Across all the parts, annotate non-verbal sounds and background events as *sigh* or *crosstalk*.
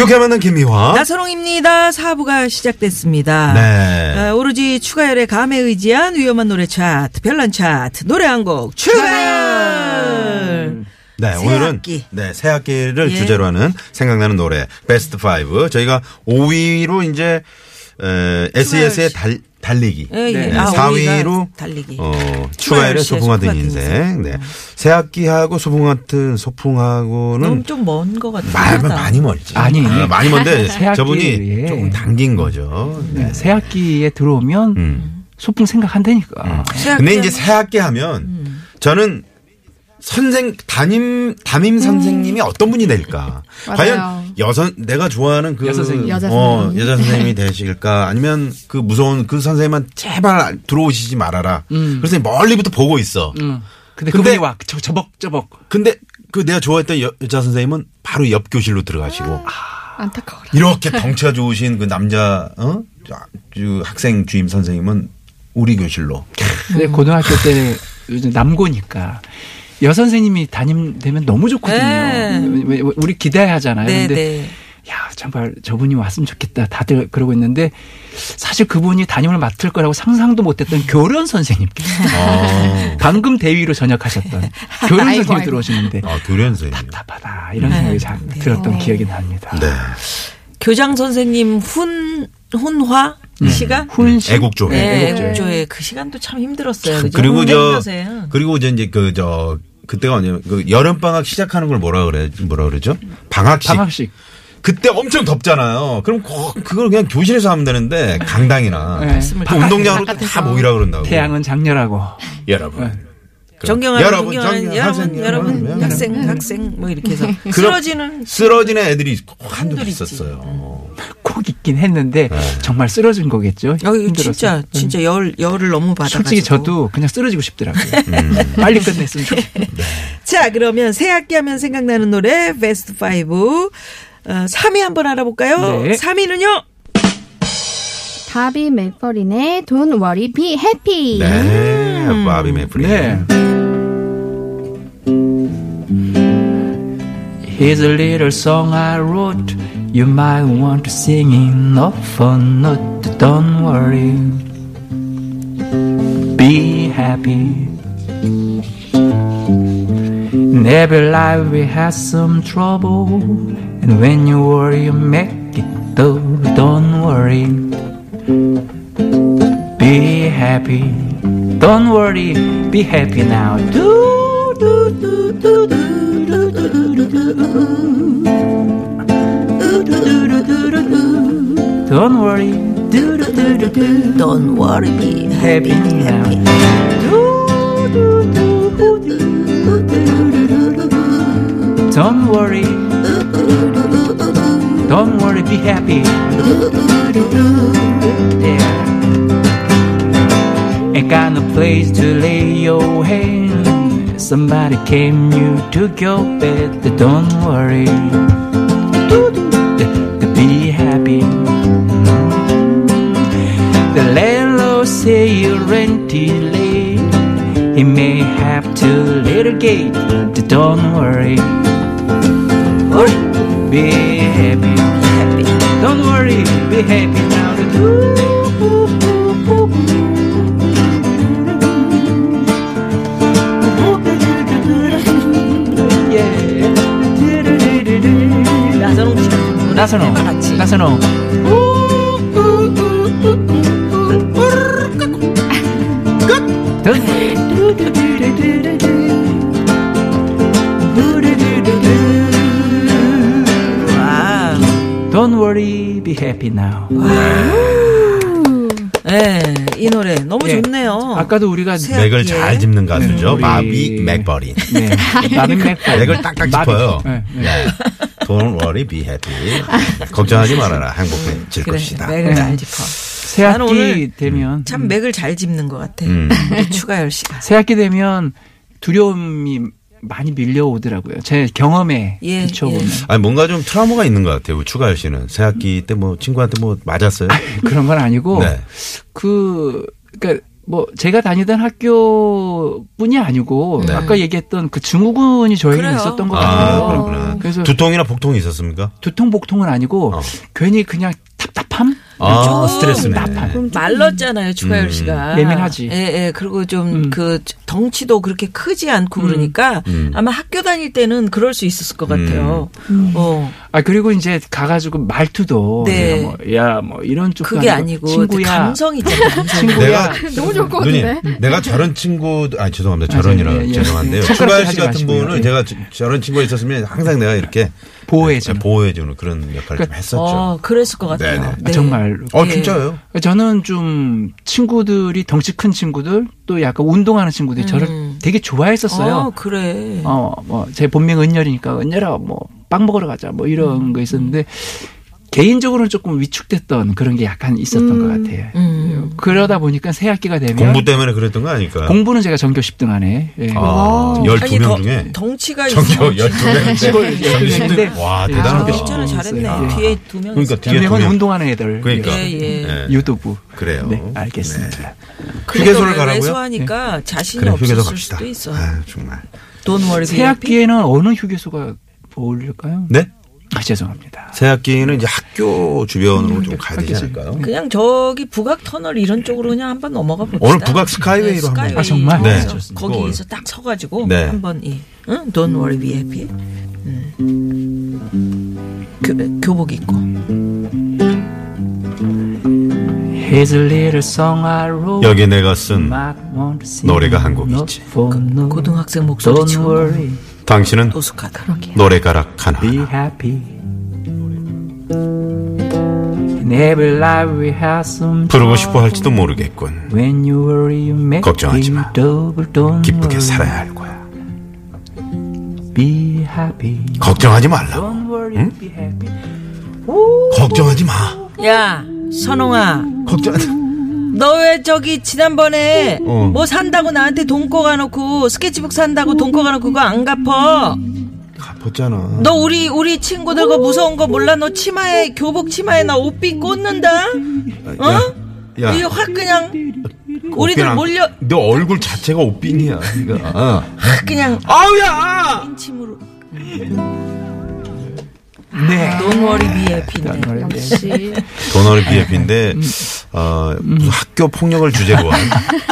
유쾌한 만남 김미화. 나선홍입니다. 사부가 시작됐습니다. 네. 아, 오로지 추가열의 감에 의지한 위험한 노래 차트, 별난 차트, 노래 한곡 출발! 네, 새 오늘은 학기. 네, 새 학기를 예. 주제로 하는 생각나는 노래 베스트 5. 저희가 5위로 이제 에, SES의 달, 달리기. 예, 예. 네, 아, 4위로 5위가 달리기. 어, 추가열 추가열의 씨의 소풍 같은 소풍 같은 인생. 네. 새 학기하고 소풍 같은 소풍하고는 좀 먼 것 같아. 말, 많이 멀지. 아니. 아, 많이 먼데 *laughs* 새 학기, 저분이 예. 조금 당긴 거죠. 네. 네, 새 학기에 들어오면 음. 소풍 생각한다니까. 근데 이제 새 학기 하면 저는 선생 담임 담임 선생님이 어떤 분이 될까? 과연 여선 내가 좋아하는 그 여자 선생님. 여자 어, 선생님. 여자 선생님이 되실까? 아니면 그 무서운 그 선생님만 제발 들어오시지 말아라. 음. 그래서 멀리부터 보고 있어. 음. 근데, 근데- 그분이 와 저, 저벅저벅. 근데 그 내가 좋아했던 여, 여자 선생님은 바로 옆 교실로 들어가시고 안타까워라. 이렇게 덩치가 좋으신 그 남자 어? 그 학생 주임 선생님은 우리 교실로. 근데 고등학교 때 요즘 남고니까 여 선생님이 담임되면 너무 좋거든요. 네. 우리 기대하잖아요. 네, 근데 네. 야 정말 저분이 왔으면 좋겠다. 다들 그러고 있는데 사실 그분이 담임을 맡을 거라고 상상도 못했던 교련 선생님께서 어. 방금 대위로 전역하셨던 *laughs* 교련 아이고, 선생님 아이고. 들어오시는데 아, 교련 선생님. 답답하다 이런 생각이 잘 들었던 기억이 납니다. 네. 교장 선생님 훈, 훈화 시간? 훈시 애국조. 네, 애국조회. 애국조회 그 시간도 참 힘들었어요. 그죠? 그리고 저 힘드세요. 그리고 이제 이제 그저 그때가 언제 그 여름 방학 시작하는 걸 뭐라 그래 뭐라 그러죠? 방학식. 방학식 그때 엄청 덥잖아요. 그럼 꼭 그걸 그냥 교실에서 하면 되는데 강당이나 네. 운동장으로 다 모이라 그런다고. 태양은 장렬하고 여러분. 존경하는 여러분, 존경하는 존경- 여러분 학생, 여러분 여러분, 학생 학생 뭐 이렇게 해서 쓰러지는 쓰러지는 애들이 꼭 한둘. 있었어요. 꼭 있긴 했는데 정말 쓰러진 거겠죠. 어. 진짜 진짜 열 열을 너무 받아 솔직히 저도 그냥 쓰러지고 싶더라고요. 음. *laughs* 빨리 끝냈으면 좋겠다. 자, 그러면 새 학기 하면 생각나는 노래 베스트 5 어, 3위 한번 알아볼까요? 네. 3위는요. 바비 맥퍼린의 Don't Worry Be Happy. 네. 바비 메프리. 네. Here's a little song I wrote. You might want to sing in a fun note. Don't worry. Be happy. In every life we have some trouble. And when you worry, you make it though. Don't worry. Be happy. Don't worry. Be happy now. Do, do, do, do, do, do, do, do, do. Do, Don't worry. Do do do do do. Don't worry. Be happy. Happy. Do do do do do do do. Don't worry. Don't worry. Be happy. Ain't got no place to lay your head. Somebody came, you took your bed. Don't worry. litigate. Don't worry. Be happy. Don't worry. Be happy now. Yeah. 나선홍 씨. 나선호. 같이. 나선호. now. 네, 이 노래 너무 예. 좋네요. 아까도 우리가 새 맥을. 잘 짚는 가수죠. 우리- 바비 맥버린. 네. 마빈 *laughs* 맥 맥을 딱딱 짚어요. 네, 네. 네. Don't worry, be happy. 걱정하지 말아라. 행복해질 그래, 것이다. 맥을 잘 짚어. 새 나는 학기 오늘 되면 참 맥을 잘 짚는 것 같아. 음. 우리 추가열 씨가. 새 학기 되면 두려움이 많이 밀려오더라고요. 제 경험에 예, 비춰보면 아니 뭔가 좀 트라우마가 있는 것 같아요. 추가열 씨는 새학기 때 뭐 친구한테 뭐 맞았어요? 그런 건 아니고 네. 그 그러니까 뭐 제가 다니던 학교뿐이 아니고 네. 아까 얘기했던 그 증후군이 저에게 그래요. 있었던 것 아, 같아요. 그렇구나. 그래서 두통이나 복통이 있었습니까? 두통 복통은 아니고 어. 괜히 그냥 답답함 아, 좀 스트레스네. 말랐잖아요, 추가열 음. 씨가. 예민하지. 예, 예. 그리고 좀 음. 그 덩치도 그렇게 크지 않고 그러니까 음. 아마 학교 다닐 때는 그럴 수 있었을 것 같아요. 어. 아 그리고 이제 가가지고 말투도 네. 야뭐 이런 쪽도 그게 아니고 친구야 감성 있잖아요, *laughs* 감성. 내가 *laughs* 너무 좋을 것 누님, 같은데. 내가 저런 친구, 아 죄송합니다. 저런이라 예, 예. 죄송한데요. 추가열 씨 같은. 분은 예. 제가 저- 저런 친구가 있었으면 항상 내가 이렇게 보호해주는. 보호해주는 그런 역할을 좀 했었죠. 어, 그랬을 것 같아요. 네네. 아, 정말 어 예. 진짜요? 저는 좀 친구들이 덩치 큰 친구들 또 약간 운동하는 친구들이 저를 음. 되게 좋아했었어요. 어, 그래. 어, 뭐, 제 본명 은열이니까 은열아, 뭐, 빵 먹으러 가자, 뭐, 이런 거 있었는데, 개인적으로는 조금 위축됐던 그런 게 약간 있었던 것 같아요. 음. 그러다 보니까 새 학기가 되면. 공부 때문에 그랬던 거 아닐까요? 공부는 제가 전교 10등 안에. 예. 아, 아니, 12명 더- 중에 덩치가 전교 있으면 12명 시골 전교 12명 10등. 와, 예, 대단하다. 진짜로 10등 잘했네. 있어요. 뒤에 두 명. 그러니까. 뒤에 두 명. 운동하는 애들. 그러니까. 예, 예. 네. 유도부. 그래요. 네, 알겠습니다. 그러니까 휴게소를 가라고요? 왜소하니까 자신이 그래, 휴게소 없었을. 수도 있어. 아, 정말. 돈. 새 학기에는 어느 휴게소가 어울릴까요? 네? 아, 죄송합니다. 새 학기는 이제 학교 주변으로 좀 가야 되지. 않을까요? 그냥 저기 북악 터널 이런 쪽으로 그냥 한번 넘어가 봅시다. 오늘 북악 스카이웨이로 한번. 스카이웨이 아, 정말? 네. 거기서, 거기서 딱 서가지고 네. 한번 이 응? Don't worry, be happy. 음. 교, 교복 입고. Here's a little song I wrote. 여기 내가 쓴 노래가 한곡 note 있지. note. 고등학생 목소리 worry, 당신은 노숙하다. 노래가락 하나. be happy. In every life we have some 부르고. 싶어 할지도 모르겠군. When you worry, you make 걱정하지 마. 기쁘게 worry, 살아야 할 거야. Be happy. 걱정하지 말라고. Don't worry, be happy. 걱정하지 마. 야, 선홍아. 걱정하지 너 왜 저기 지난번에 어. 뭐 산다고 나한테 돈 꺼가놓고 스케치북 산다고 돈 꺼가놓고 그거 안 갚어? 갚았잖아. 너 우리 우리 친구들 거 무서운 거 몰라? 너 치마에 교복 치마에 나 옷비 꽂는다? 어? 야, 이게 확 그냥 우리들 옷빈 안- 몰려 너 얼굴 자체가 옷빈이야. 이거. 어. 확 그냥 아우야! 침으로 네. Don't worry, be 역시. 도너를 BF인데 어, 무슨 학교 폭력을 주제로 한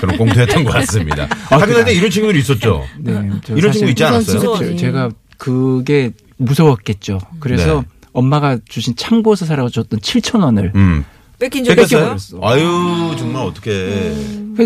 그런 공투였던 것 같습니다. 학교 다닐 때 이런 친구들이 있었죠. 네, 저 이런 친구 있지 않았어요? 친구지. 제가 그게 무서웠겠죠. 그래서 네. 엄마가 주신 참고서 사라고 줬던 7천 원을 음. 뺏긴 적 있어요? 뺏겼어요? 아유 정말 어떻게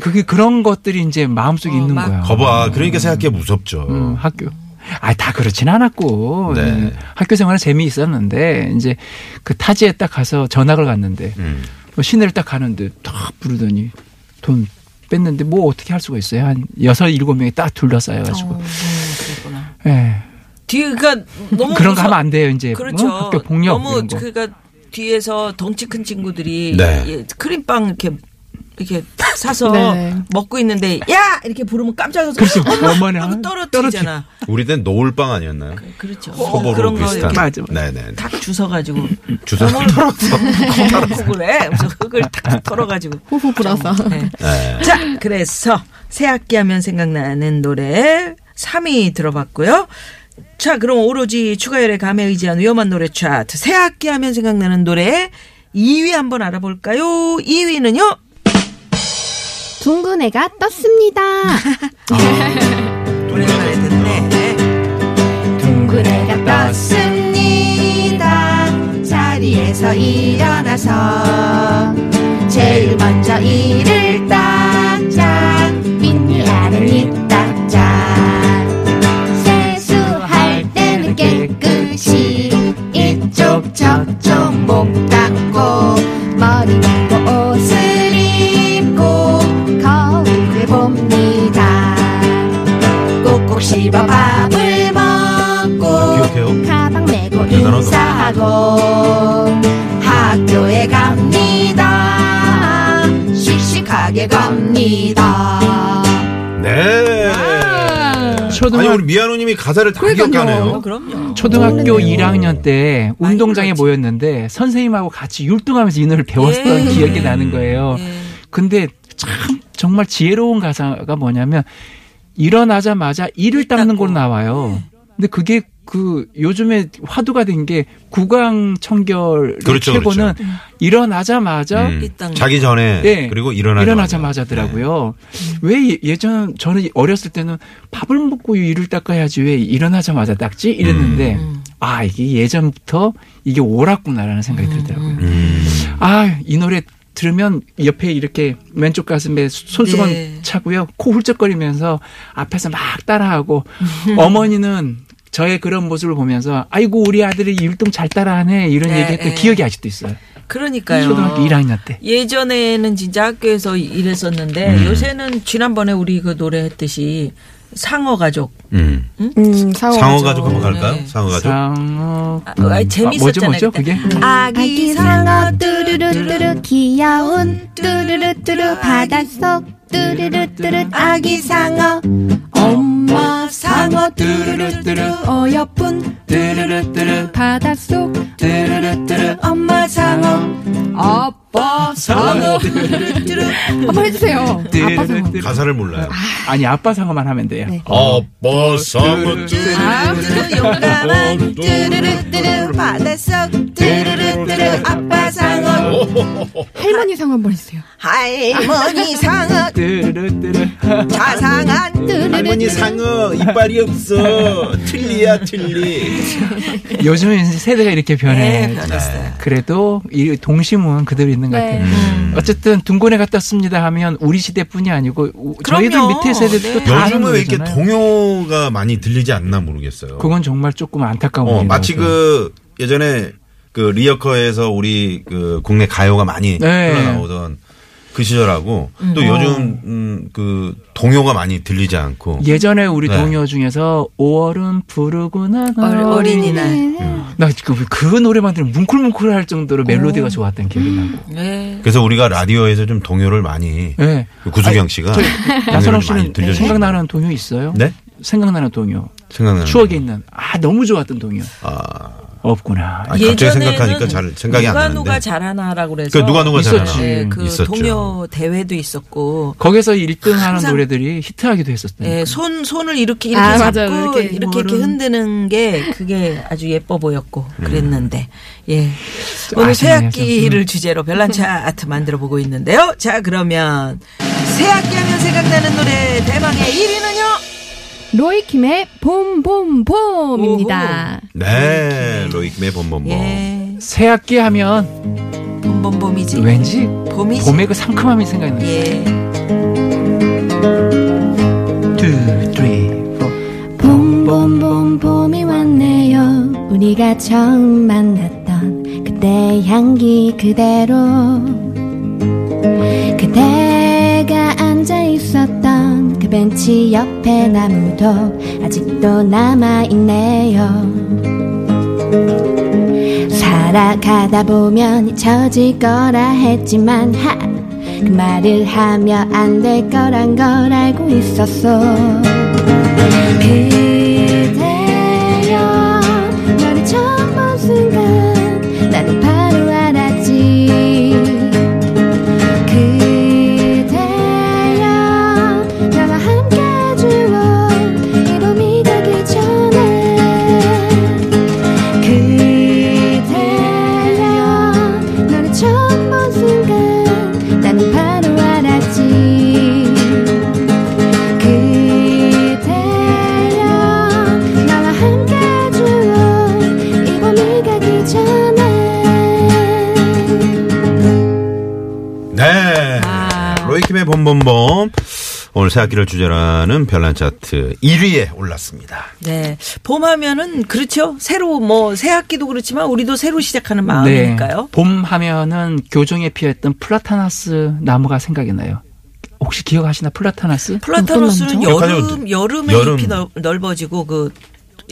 그게 그런 것들이 이제 마음속에 어, 있는 막- 거야. 거봐. 그러니까 생각해 무섭죠. 음, 학교. 아, 다 그렇진 않았고. 네. 음, 학교 생활은 재미있었는데, 이제 그 타지에 딱 가서 전학을 갔는데, 음. 뭐 시내를 딱 가는데, 딱 부르더니 돈 뺐는데, 뭐 어떻게 할 수가 있어요? 한 여섯, 일곱 명이 딱 둘러싸여가지고. 어, 음, 그랬구나. 예. 뒤에 그러니까 너무 그런 거 하면 안 돼요, 이제. 그렇죠. 어? 학교 폭력. 너무. 그러니까 뒤에서 덩치 큰 친구들이 네. 예, 크림빵 이렇게 이렇게 사서 *laughs* 네. 먹고 있는데 야 이렇게 부르면 깜짝 놀라서 그렇죠. 엄마 어머나. 하고 떨어뜨리잖아. 우리 땐 노을빵 아니었나요? 그 렇죠. 소보로 그런 거 비슷한. 맞아, 맞아. 네네. 탁 주워가지고 주워 털었어. 검은 그래. 그래서 흙을 탁 털어가지고. 호호 불어서. 네. 네. 자, 그래서 새 학기 하면 생각나는 노래 3위 들어봤고요. 자, 그럼 오로지 추가열의 감에 의지한 위험한 노래 차트. 새 학기 하면 생각나는 노래 2위 한번 알아볼까요? 2위는요? 둥근 애가 떴습니다. 오랜만에 듣네. 둥근 애가 떴습니다. 자리에서 일어나서 제일 먼저 이를 딱짝 민니아를 이딱짝 세수할 때는 깨끗이 이쪽 저쪽 아니 우리 미아노님이 가사를 다. 기억하네요. 그럼요. 초등학교 1학년 때 운동장에 그렇지. 모였는데 선생님하고 같이 율동하면서 이 노래를 배웠던 예. 기억이 나는 거예요. 예. 근데 참 정말 지혜로운 가사가 뭐냐면 일어나자마자 이를 닦는 걸로 나와요. 네. 근데 그게 그 요즘에 화두가 된 게 구강 청결 그렇죠, 최고는 일어나자마자 음, 자기 전에 예, 그리고 일어나자마자. 일어나자마자더라고요. 왜 예- 예전 저는 어렸을 때는 밥을 먹고 이를 닦아야지 왜 일어나자마자 닦지 이랬는데 음. 아 이게 예전부터 이게 옳았구나라는 생각이 들더라고요. 음. 아이 노래 들으면 옆에 이렇게 왼쪽 가슴에 손수건 네. 차고요. 코 훌쩍거리면서 앞에서 막 따라하고 어머니는 저의 그런 모습을 보면서 아이고 우리 아들이 율동 잘 따라하네 이런 네, 얘기했던 네. 기억이 아직도 있어요. 그러니까요. 초등학교 1학년 때. 예전에는 진짜 학교에서 일했었는데 음. 요새는 지난번에 우리 그 노래 했듯이 상어 가족. 음. 음, 상어, 상어 가족 한번 갈까요? 네. 상어 가족. 상어. 아, 아, 재밌었잖아요. 뭐죠, 뭐죠, 그때. 그게? 아기 상어 뚜루루뚜루 귀여운 뚜루루뚜루 바닷속 뚜루루뚜루 아기 상어 엄마 상어 뚜루루뚜루. 어여쁜 뚜루루뚜루. 바닷속 뚜루루뚜루. 엄마 상어 아빠 상어 한번 해주세요 아빠 상어 가사를 몰라요. 아니 아빠 상어만 하면 돼요. 네. 아빠 상어 용감한 바닷속 아빠 상어 할머니 상어 한번 해주세요 할머니 상어 뚜루뚜루. 자상한 할머니 상어 이빨이 없어. 틀리야 틀리. *laughs* 요즘은 이제 세대가 이렇게 변해. 네, 변했어요. 그래도 이 동심은 그대로 있는 것 네. 같아요. 어쨌든 둥근에 갔다 왔습니다 하면 우리 시대뿐이 아니고 우- 저희들. 밑에 세대도 네. 다 요즘은 왜 이렇게. 동요가 많이 들리지 않나 모르겠어요. 그건 정말 조금 안타까운 어, 마치 그 예전에 그 리어커에서 우리 그 국내 가요가 많이 네. 흘러나오던 그 시절하고 음. 또 요즘 음, 그 동요가 많이 들리지 않고 예전에 우리 네. 동요 중에서 5월은 부르구나 어린이날. 나그 그 노래만 들으면 뭉클뭉클할 정도로 멜로디가 좋았던 기억이 나고. 네. 그래서 우리가 라디오에서 좀 동요를 많이 네. 그 구수경 씨가 나선홍 동요를 씨는 생각나는 동요 있어요? 네 생각나는 동요. 생각나는 추억에 있는 아 너무 좋았던 동요. 아, 없구나. 아니, 갑자기 생각하니까 잘 생각이 안 누가 나는데. 누가 잘하나라고 그래서 그 누가 누가 있었지. 잘하나 네, 그 있었죠. 동요 대회도 있었고 거기서 1등하는 항상- 노래들이 히트하기도 했었어요. 예, 손 손을 이렇게 이렇게 아, 잡고 맞아요. 이렇게 이렇게 이렇게, 흔드는 게 그게 아주 예뻐 보였고 음. 그랬는데 예 오늘 새학기를 주제로 별난 차트 *laughs* 만들어 보고 있는데요. 자 그러면 새학기 하면 생각나는 노래 대망의 1위는요. 로이킴의 봄봄봄입니다 네 로이킴의 봄봄봄 예, 새 학기 하면 봄봄봄이지. 왠지 봄이지. 봄의 그 상큼함이 생각나요. 예. two, three, four. 봄봄봄 봄이 왔네요 우리가 처음 만났던 그때 향기 그대로 그대가 앉아 있었던 그 벤치 옆에 나무도 아직도 남아있네요. 살아가다 보면 잊혀질 거라 했지만 하, 그 말을 하며 안 될 거란 걸 알고 있었어. 그 새학기를 주제라는 별난 차트 1위에 올랐습니다. 네. 봄 하면은 그렇죠. 새로 뭐 새학기도 그렇지만 우리도 새로 시작하는 마음이니까요. 네. 봄 하면은 교정에 피었던 플라타나스 나무가 생각이 나요. 혹시 기억하시나 플라타나스? 플라타노스는 기억하죠? 여름 여름에 여름. 잎이 넓, 넓어지고 그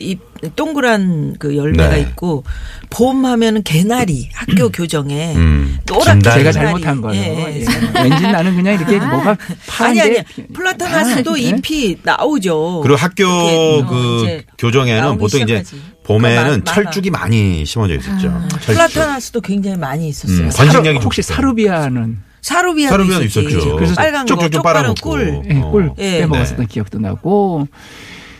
이 동그란 그 열매가 네. 있고 봄 하면은 개나리 학교 교정에 음, 노랗게. 제가. 잘못한 거예요. 예. 예. 왠지 나는 그냥 이렇게 뭐가 아니 아니 플라타나스도 아, 예. 잎이 나오죠. 그리고 학교 어, 그 이제 교정에는 보통 이제 시작하지. 봄에는 그러니까 마- 철쭉이 많이 심어져 있었죠. 철쭉. 플라타나스도 굉장히 많이 있었어요. 음, 사- 관심력이 혹시. 사루비아는 사루비아도 사루비아도 있었지. 있었죠. 그래서 빨간 거, 쪽쪽쪽 쪽파는 빨아먹고. 꿀. 예, 어. 꿀 예. 빼먹었었던 네. 기억도 나고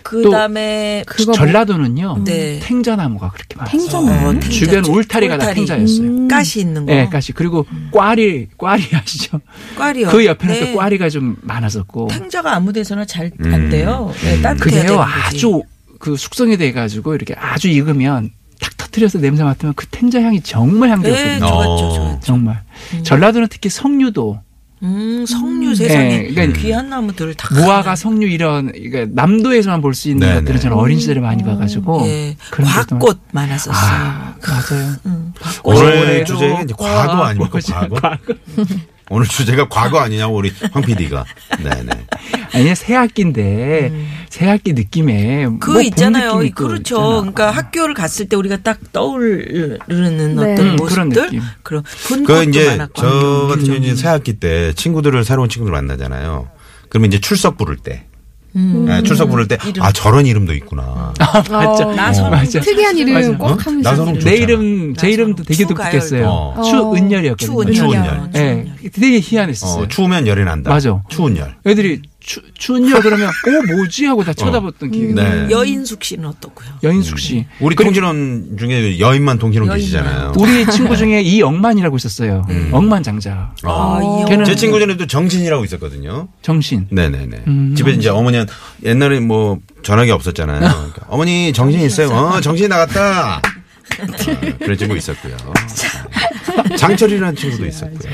그다음에 또 전라도는요 네. 탱자나무가 그렇게 많았어요. 탱자나무. 어, 네. 탱자, 주변 울타리가 다 울타리. 탱자였어요. 가시 있는 거. 네, 가시 그리고 꽈리 꽈리 아시죠? 꽈리요. 그 옆에는 네. 또 꽈리가 좀 많았었고 탱자가 아무 데서나 잘안 음. 돼요. 네, 따뜻해야 그게요 되는 거지. 아주 그 숙성이 돼 가지고 이렇게 아주 익으면 탁 터트려서 냄새 맡으면 그 탱자 향이 정말 네, 향기롭거든요. 좋았죠, 어. 좋았죠. 정말 전라도는 특히 석류도 음, 석류 세상에 네, 그러니까 귀한 나무들을 다 무화과, 석류 이런 그러니까 남도에서만 볼 수 있는 네, 것들은 네. 저는 어린 시절에 많이 봐가지고 예, 그런 것도 과꽃 많았었어요. 아, 맞아요. 음. 오늘 주제가 이제 과거 아닙니까? 뭐지? *laughs* 과거. 오늘 주제가 과거 아니냐고 우리 황 PD가. 네네. 아니 새 학기인데 새 학기 느낌에 음. 그 뭐봄 있잖아요. 그렇죠. 있잖아. 그러니까 학교를 갔을 때 우리가 딱 떠오르는 네. 어떤 음, 그런 모습들. 그런 본그 이제 많았고. 저 같은 경우는 이제 새학기 때 친구들을 새로운 친구들 만나잖아요. 그러면 이제 출석 부를 때. 네, 출석 부를 때아 저런 이름도 있구나. 맞죠. 어, 나선홍. 맞아. 특이한 이름 맞아. 꼭 어? 하면서 나선홍 이름. 내. 이름 제 이름도 되게. 독특했어요. 어. 추은열이었거든요. 추은열. 추은열. 예, 되게 희한했었어요. 어, 추우면 열이 난다. 맞아. 추운 열. 애들이 추, 추은열 그러면 어 뭐지 하고 다 쳐다봤던 기억이 네. 나요. 여인숙 씨는 어떻고요? 여인숙 씨. 우리 통신원 중에 여인만 통신원 여인만. 계시잖아요. 우리 친구 중에 이억만이라고 있었어요. 억만장자. 어. 이 걔는 제 친구 중에도 정신이라고 있었거든요. 정신. 네네네. 음. 집에 이제 어머니는 옛날에 뭐 전화기 없었잖아요. 그러니까 어머니 정신 있어요? 어, 정신 나갔다. 어, 그런 친구 있었고요. *laughs* 장철이라는 친구도 있었고요.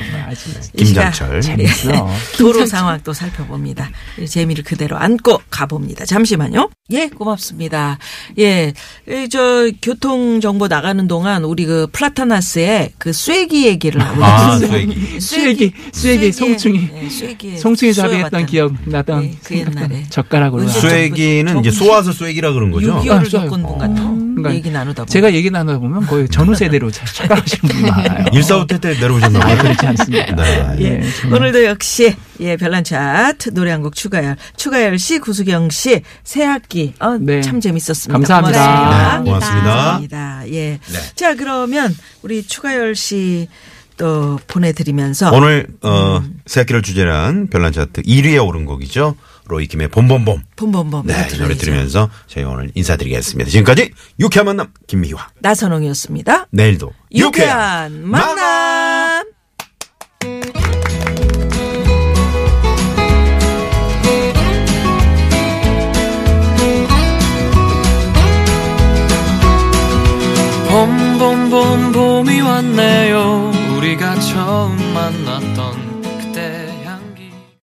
김장철. 재밌어. *laughs* 도로 상황 또 살펴봅니다. 이 재미를 그대로 안고 가봅니다. 잠시만요. 예, 고맙습니다. 예, 이저 교통 정보 나가는 동안 우리 그 플라타나스의 그 쐐기 얘기를 하고 아. 쐐기. 쐐기, 쐐기, 송충이. 네, 쐐기, 송충이. 자비했던 기억 나던 네, 그 옛날에 젓가락으로. 쇠기는 이제 쏘아서 쇠기라 그런 거죠. 6.25를 아, 쏘여요. 겪은 분 같아. 그러니까 얘기 나누다 보면. 제가 얘기 나누다 보면 거의 전후 세대로 자- 착각하시는 분이 많아요. *laughs* 일사후퇴 때 내려오셨나 아, 봐요. 그렇지 않습니다. 네. 예, 정말. 오늘도 역시 예 별난 차트 노래 한 곡 추가열 추가열 씨 구수경 씨 새 학기 어, 네. 참 재밌었습니다. 감사합니다. 네, 고맙습니다. 고맙습니다. 예. 자 그러면 우리 추가열 씨 또 보내드리면서 오늘 어 새학기를 주제로 한 별난 차트 1위에 오른 곡이죠. 로이킴의 봄봄봄. 봄봄봄 네, 이 노래 들으면서 저희 오늘 인사드리겠습니다. 지금까지 유쾌한 만남 김미화. 나선홍이었습니다. 내일도 유쾌한 만남. 봄 봄 봄 봄이 왔네요 우리가 처음 만났던